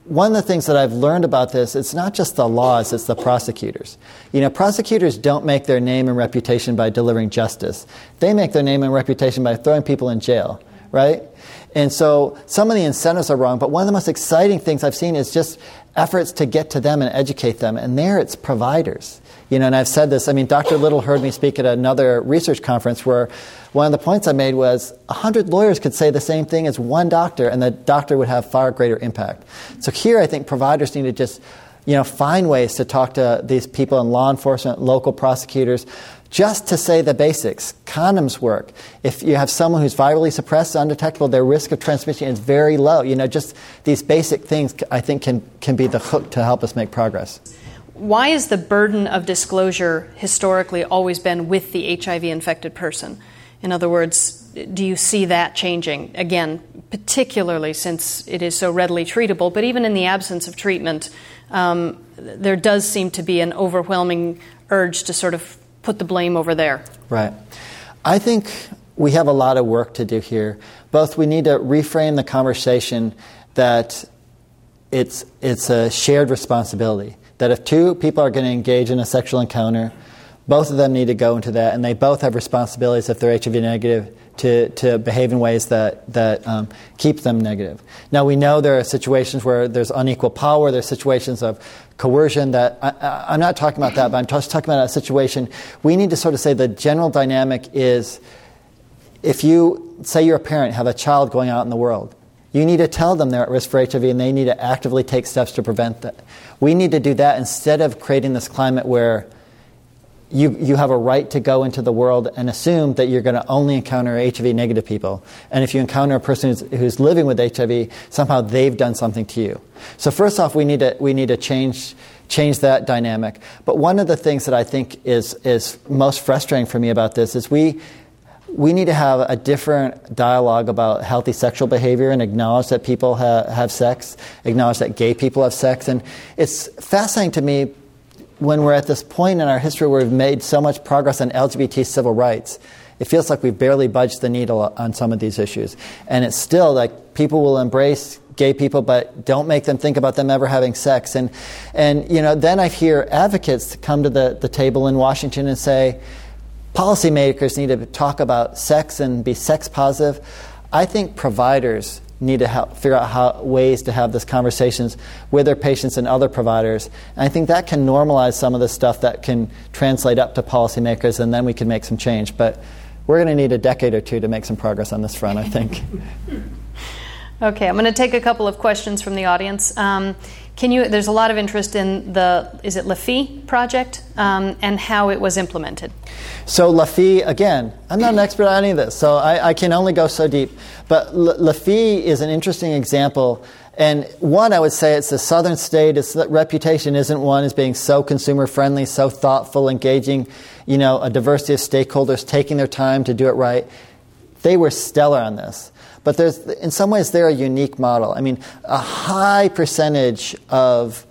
one of the things that I've learned about this, it's not just the laws, it's the prosecutors. You know, prosecutors don't make their name and reputation by delivering justice. They make their name and reputation by throwing people in jail, right? And so some of the incentives are wrong, but one of the most exciting things I've seen is just efforts to get to them and educate them. And there it's providers. You know, and I've said this. I mean, Dr. Little heard me speak at another research conference where one of the points I made was 100 lawyers could say the same thing as one doctor, and the doctor would have far greater impact. So here, I think providers need to just, you know, find ways to talk to these people in law enforcement, local prosecutors, just to say the basics. Condoms work. If you have someone who's virally suppressed, undetectable, their risk of transmission is very low. You know, just these basic things I think can, can be the hook to help us make progress why is the burden of disclosure historically always been with the HIV infected person? In other words, do you see that changing? Again, particularly since it is so readily treatable, but even in the absence of treatment, um, there does seem to be an overwhelming urge to sort of put the blame over there. Right. I think we have a lot of work to do here. Both we need to reframe the conversation that it's, it's a shared responsibility that if two people are going to engage in a sexual encounter, both of them need to go into that, and they both have responsibilities if they're HIV negative to, to behave in ways that, that um, keep them negative. Now, we know there are situations where there's unequal power, there's situations of coercion that I, am not talking about that, but I'm just talking about a situation. We need to sort of say the general dynamic is if you, say you're a parent, have a child going out in the world, you need to tell them they're at risk for HIV and they need to actively take steps to prevent that. We need to do that instead of creating this climate where you, you have a right to go into the world and assume that you're going to only encounter HIV negative people. And if you encounter a person who's, who's living with HIV, somehow they've done something to you. So, first off, we need to, we need to change, change that dynamic. But one of the things that I think is, is most frustrating for me about this is we, we need to have a different dialogue about healthy sexual behavior and acknowledge that people ha- have sex, acknowledge that gay people have sex. And it's fascinating to me when we're at this point in our history where we've made so much progress on LGBT civil rights. It feels like we've barely budged the needle on some of these issues. And it's still like people will embrace gay people, but don't make them think about them ever having sex. And, and you know, then I hear advocates come to the, the table in Washington and say, policymakers need to talk about sex and be sex positive. I think providers need to help figure out how, ways to have these conversations with their patients and other providers. And I think that can normalize some of the stuff that can translate up to policymakers, and then we can make some change. But we're going to need a decade or two to make some progress on this front, I think. okay, I'm going to take a couple of questions from the audience. Um, can you? There's a lot of interest in the is it LaPHIE project um, and how it was implemented. So LaPHIE again, I'm not an expert on any of this, so I, I can only go so deep. But LaPHIE is an interesting example. And one, I would say it's the southern state. Its reputation isn't one as being so consumer friendly, so thoughtful, engaging, you know, a diversity of stakeholders, taking their time to do it right. They were stellar on this. But there's, in some ways, they're a unique model. I mean, a high percentage of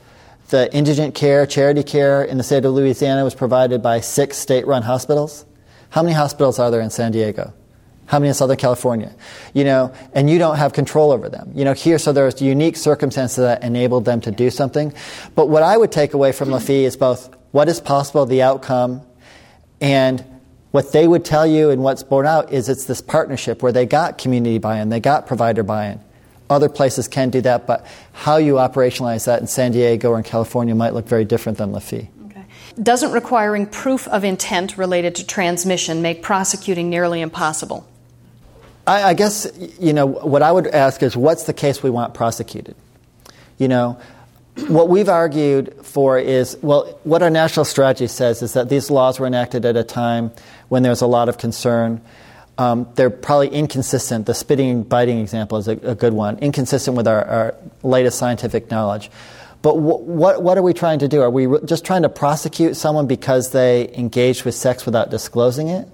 the indigent care, charity care in the state of Louisiana was provided by six state run hospitals. How many hospitals are there in San Diego? How many in Southern California? You know, and you don't have control over them. You know, here, so there's unique circumstances that enabled them to do something. But what I would take away from LaPHIE is both what is possible, the outcome, and what they would tell you and what's borne out is it's this partnership where they got community buy-in, they got provider buy-in. Other places can do that, but how you operationalize that in San Diego or in California might look very different than LaPHIE. Okay. Doesn't requiring proof of intent related to transmission make prosecuting nearly impossible? I, I guess, you know, what I would ask is what's the case we want prosecuted? You know, what we've argued for is well, what our national strategy says is that these laws were enacted at a time when there's a lot of concern um, they're probably inconsistent. The spitting and biting example is a, a good one, inconsistent with our, our latest scientific knowledge. But what, what are we trying to do? Are we re- just trying to prosecute someone because they engaged with sex without disclosing it?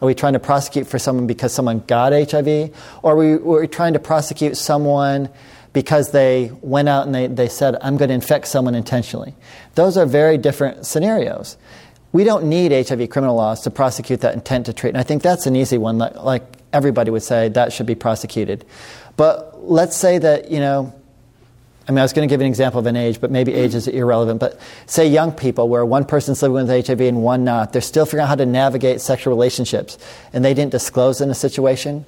Are we trying to prosecute for someone because someone got HIV? Or are we, are we trying to prosecute someone because they went out and they, they said, I'm going to infect someone intentionally? Those are very different scenarios we don't need HIV criminal laws to prosecute that intent to treat. And I think that's an easy one. Like, like everybody would say, that should be prosecuted. But let's say that, you know, I mean, I was going to give an example of an age, but maybe age is irrelevant. But say young people where one person's living with HIV and one not, they're still figuring out how to navigate sexual relationships, and they didn't disclose in a situation.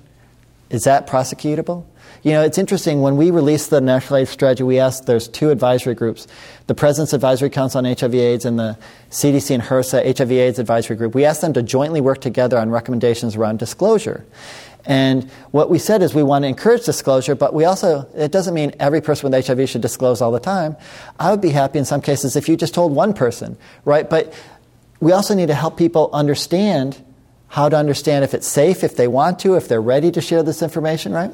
Is that prosecutable? You know, it's interesting. When we released the National AIDS Strategy, we asked there's two advisory groups the President's Advisory Council on HIV/AIDS and the CDC and HRSA HIV/AIDS Advisory Group. We asked them to jointly work together on recommendations around disclosure. And what we said is we want to encourage disclosure, but we also, it doesn't mean every person with HIV should disclose all the time. I would be happy in some cases if you just told one person, right? But we also need to help people understand how to understand if it's safe, if they want to, if they're ready to share this information, right?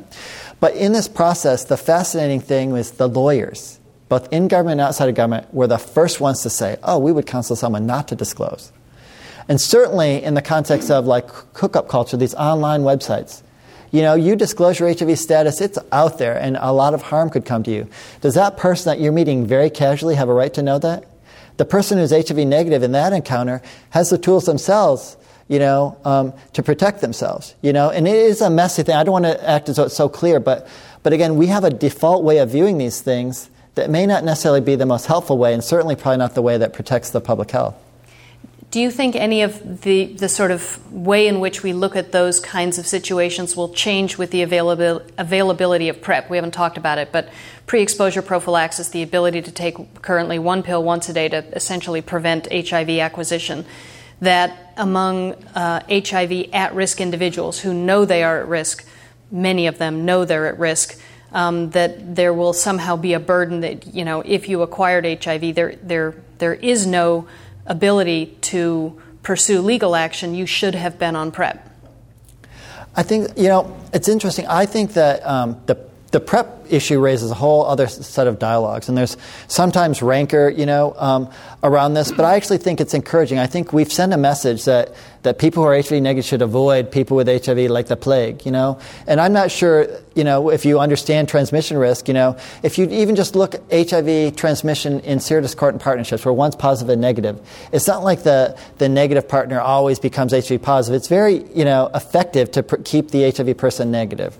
But in this process, the fascinating thing was the lawyers, both in government and outside of government, were the first ones to say, oh, we would counsel someone not to disclose. And certainly in the context of like hookup culture, these online websites, you know, you disclose your HIV status, it's out there, and a lot of harm could come to you. Does that person that you're meeting very casually have a right to know that? The person who's HIV negative in that encounter has the tools themselves you know, um, to protect themselves, you know. And it is a messy thing. I don't want to act as though it's so clear, but, but again, we have a default way of viewing these things that may not necessarily be the most helpful way, and certainly probably not the way that protects the public health. Do you think any of the, the sort of way in which we look at those kinds of situations will change with the availability, availability of PrEP? We haven't talked about it, but pre exposure prophylaxis, the ability to take currently one pill once a day to essentially prevent HIV acquisition that among uh, HIV at risk individuals who know they are at risk, many of them know they're at risk, um, that there will somehow be a burden that, you know, if you acquired HIV, there, there, there is no ability to pursue legal action. You should have been on PrEP. I think, you know, it's interesting. I think that um, the the PrEP issue raises a whole other set of dialogues, and there's sometimes rancor, you know, um, around this. But I actually think it's encouraging. I think we've sent a message that that people who are HIV negative should avoid people with HIV like the plague, you know. And I'm not sure, you know, if you understand transmission risk, you know, if you even just look at HIV transmission in serodiscordant partnerships, where one's positive and negative, it's not like the the negative partner always becomes HIV positive. It's very, you know, effective to pr- keep the HIV person negative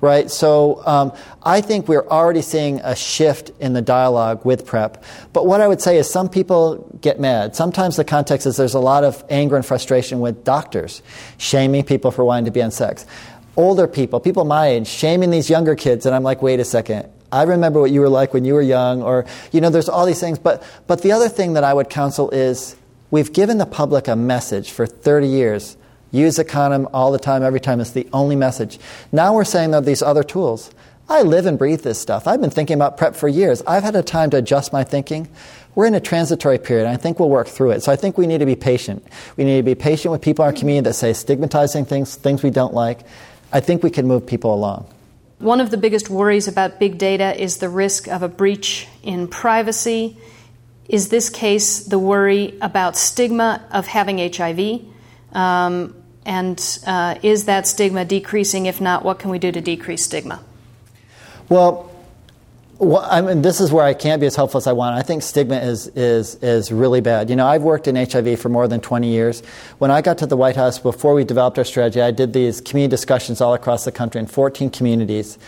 right? So um, I think we're already seeing a shift in the dialogue with PrEP. But what I would say is some people get mad. Sometimes the context is there's a lot of anger and frustration with doctors shaming people for wanting to be on sex. Older people, people my age, shaming these younger kids, and I'm like, wait a second. I remember what you were like when you were young, or, you know, there's all these things. But, but the other thing that I would counsel is we've given the public a message for 30 years Use a condom all the time, every time. It's the only message. Now we're saying that these other tools. I live and breathe this stuff. I've been thinking about PrEP for years. I've had a time to adjust my thinking. We're in a transitory period. I think we'll work through it. So I think we need to be patient. We need to be patient with people in our community that say stigmatizing things, things we don't like. I think we can move people along. One of the biggest worries about big data is the risk of a breach in privacy. Is this case the worry about stigma of having HIV? Um, and uh, is that stigma decreasing? If not, what can we do to decrease stigma? Well, well, I mean, this is where I can't be as helpful as I want. I think stigma is, is, is really bad. You know, I've worked in HIV for more than 20 years. When I got to the White House, before we developed our strategy, I did these community discussions all across the country in 14 communities.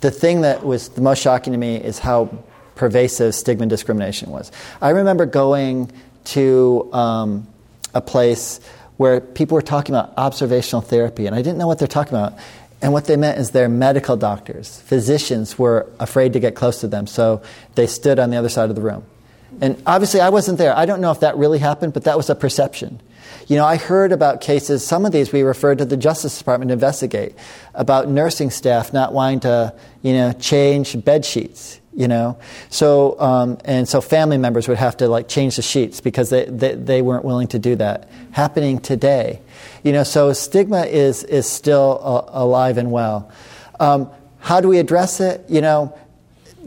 The thing that was the most shocking to me is how pervasive stigma and discrimination was. I remember going to um, a place where people were talking about observational therapy, and I didn't know what they're talking about. And what they meant is their medical doctors, physicians were afraid to get close to them, so they stood on the other side of the room. And obviously, I wasn't there. I don't know if that really happened, but that was a perception. You know, I heard about cases, some of these we referred to the Justice Department to investigate, about nursing staff not wanting to, you know, change bed sheets you know? So um, and so family members would have to like change the sheets because they, they, they, weren't willing to do that. Happening today. You know so stigma is is still uh, alive and well. Um, how do we address it? You know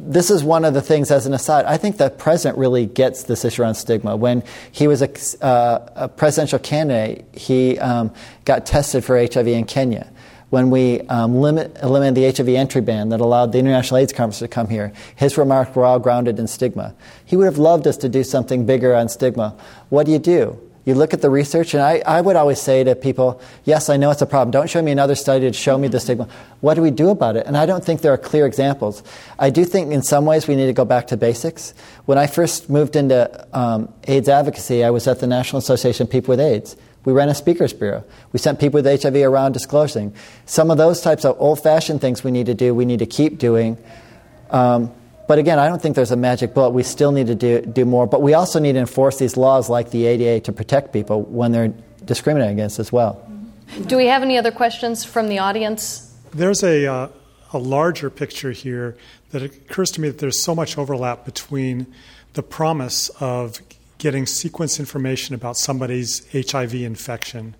this is one of the things as an aside. I think the president really gets this issue around stigma. When he was a, uh, a presidential candidate he um, got tested for hiv in kenya when we um, limit, eliminated the HIV entry ban that allowed the International AIDS Conference to come here, his remarks were all grounded in stigma. He would have loved us to do something bigger on stigma. What do you do? You look at the research, and I, I would always say to people, Yes, I know it's a problem. Don't show me another study to show me the stigma. What do we do about it? And I don't think there are clear examples. I do think in some ways we need to go back to basics. When I first moved into um, AIDS advocacy, I was at the National Association of People with AIDS. We ran a speakers bureau. We sent people with HIV around disclosing. Some of those types of old fashioned things we need to do, we need to keep doing. Um, but again, I don't think there's a magic bullet. We still need to do, do more. But we also need to enforce these laws like the ADA to protect people when they're discriminated against as well. Do we have any other questions from the audience? There's a, uh, a larger picture here that occurs to me that there's so much overlap between the promise of getting sequence information about somebody's HIV infection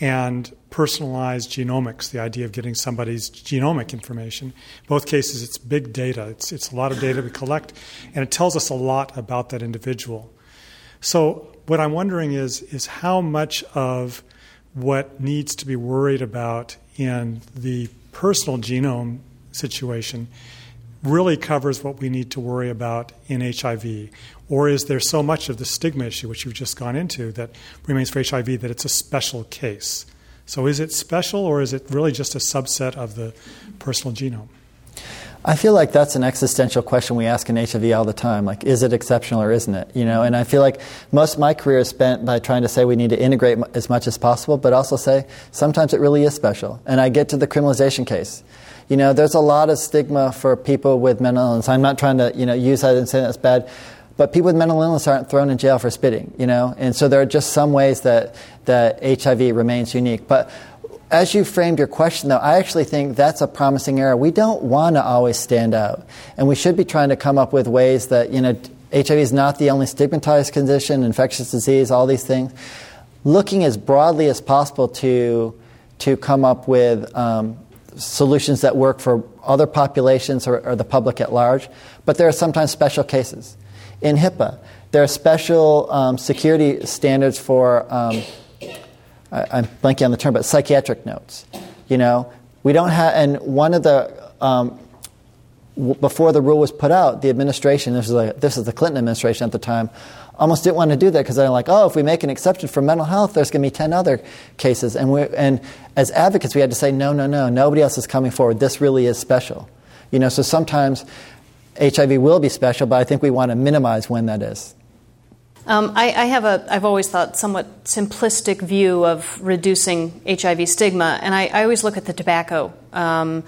and personalized genomics, the idea of getting somebody's genomic information. In both cases, it's big data. It's, it's a lot of data we collect, and it tells us a lot about that individual. So, what I'm wondering is, is how much of what needs to be worried about in the personal genome situation really covers what we need to worry about in HIV? Or is there so much of the stigma issue, which you've just gone into, that remains for HIV that it's a special case? So is it special, or is it really just a subset of the personal genome? I feel like that's an existential question we ask in HIV all the time. Like, is it exceptional or isn't it? You know, and I feel like most of my career is spent by trying to say we need to integrate as much as possible, but also say sometimes it really is special. And I get to the criminalization case you know, there's a lot of stigma for people with mental illness. I'm not trying to, you know, use that and say that's bad, but people with mental illness aren't thrown in jail for spitting, you know, and so there are just some ways that that HIV remains unique. But as you framed your question, though, I actually think that's a promising area. We don't want to always stand out, and we should be trying to come up with ways that you know HIV is not the only stigmatized condition, infectious disease, all these things. Looking as broadly as possible to to come up with um, solutions that work for other populations or, or, the public at large, but there are sometimes special cases. In HIPAA, there are special um, security standards for, um, I, am blanking on the term, but psychiatric notes. You know, we don't have, and one of the, um, w- before the rule was put out, the administration, this is, like, this is the Clinton administration at the time, almost didn't want to do that because they're like, oh, if we make an exception for mental health, there's going to be 10 other cases. And, we and as advocates, we had to say, no, no, no, nobody else is coming forward. This really is special. You know, so sometimes HIV will be special, but I think we want to minimize when that is. Um, I, I, have a, I've always thought, somewhat simplistic view of reducing HIV stigma, and I, I always look at the tobacco um,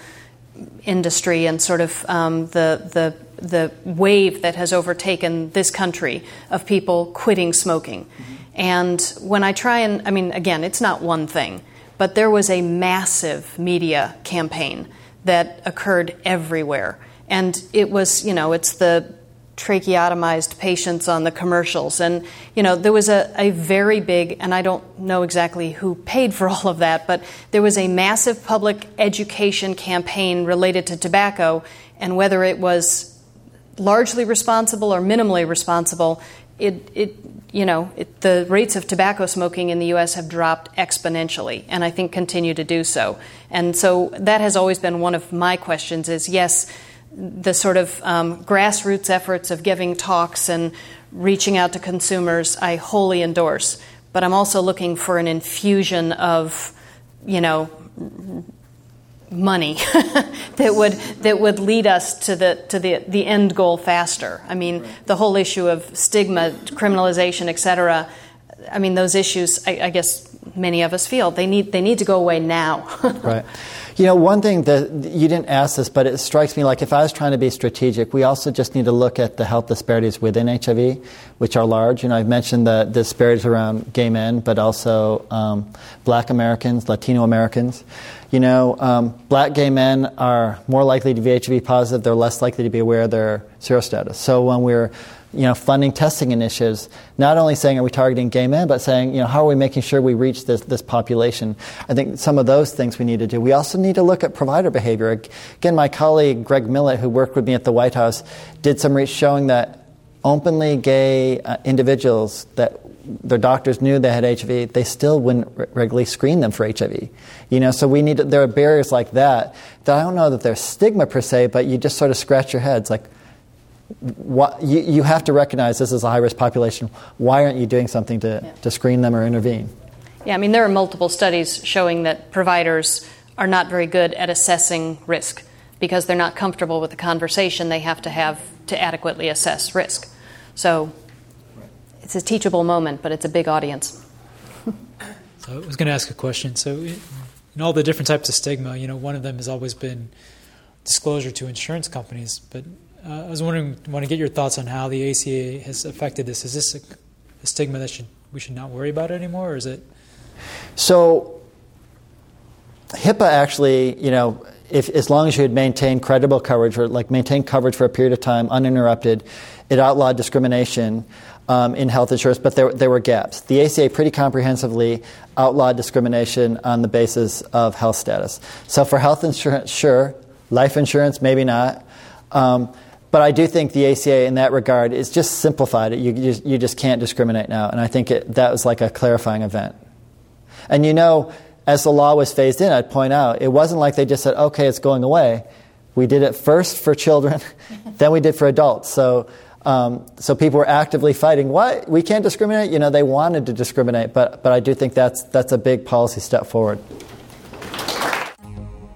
industry and sort of um, the, the the wave that has overtaken this country of people quitting smoking. Mm-hmm. And when I try and, I mean, again, it's not one thing, but there was a massive media campaign that occurred everywhere. And it was, you know, it's the tracheotomized patients on the commercials. And, you know, there was a, a very big, and I don't know exactly who paid for all of that, but there was a massive public education campaign related to tobacco and whether it was largely responsible or minimally responsible, it, it you know, it, the rates of tobacco smoking in the U.S. have dropped exponentially, and I think continue to do so. And so that has always been one of my questions: is yes, the sort of um, grassroots efforts of giving talks and reaching out to consumers, I wholly endorse. But I'm also looking for an infusion of, you know, money that would that would lead us to the to the the end goal faster. I mean, right. the whole issue of stigma, criminalization, et cetera. I mean, those issues. I, I guess many of us feel they need they need to go away now. right. You know, one thing that you didn't ask this, but it strikes me like if I was trying to be strategic, we also just need to look at the health disparities within HIV, which are large. You know, I've mentioned the disparities around gay men, but also um, black Americans, Latino Americans. You know, um, black gay men are more likely to be HIV positive, they're less likely to be aware of their serostatus. So when we're you know, funding testing initiatives, not only saying are we targeting gay men, but saying, you know, how are we making sure we reach this, this population? I think some of those things we need to do. We also need to look at provider behavior. Again, my colleague Greg Millett, who worked with me at the White House, did some research showing that openly gay uh, individuals that their doctors knew they had HIV, they still wouldn't regularly screen them for HIV. You know, so we need to, there are barriers like that that I don't know that there's stigma per se, but you just sort of scratch your heads like, what, you, you have to recognize this is a high risk population. Why aren't you doing something to, yeah. to screen them or intervene? Yeah, I mean, there are multiple studies showing that providers are not very good at assessing risk because they're not comfortable with the conversation they have to have to adequately assess risk. So it's a teachable moment, but it's a big audience. so I was going to ask a question. So, in all the different types of stigma, you know, one of them has always been disclosure to insurance companies, but uh, I was wondering, want to get your thoughts on how the ACA has affected this. Is this a, a stigma that should we should not worry about anymore, or is it? So, HIPAA actually, you know, if as long as you had maintained credible coverage or like maintained coverage for a period of time uninterrupted, it outlawed discrimination um, in health insurance, but there, there were gaps. The ACA pretty comprehensively outlawed discrimination on the basis of health status. So for health insurance, sure. Life insurance, maybe not. Um, but I do think the ACA in that regard is just simplified. You, you, you just can't discriminate now. And I think it, that was like a clarifying event. And you know, as the law was phased in, I'd point out, it wasn't like they just said, okay, it's going away. We did it first for children, then we did for adults. So, um, so people were actively fighting, what? We can't discriminate? You know, they wanted to discriminate, but, but I do think that's, that's a big policy step forward.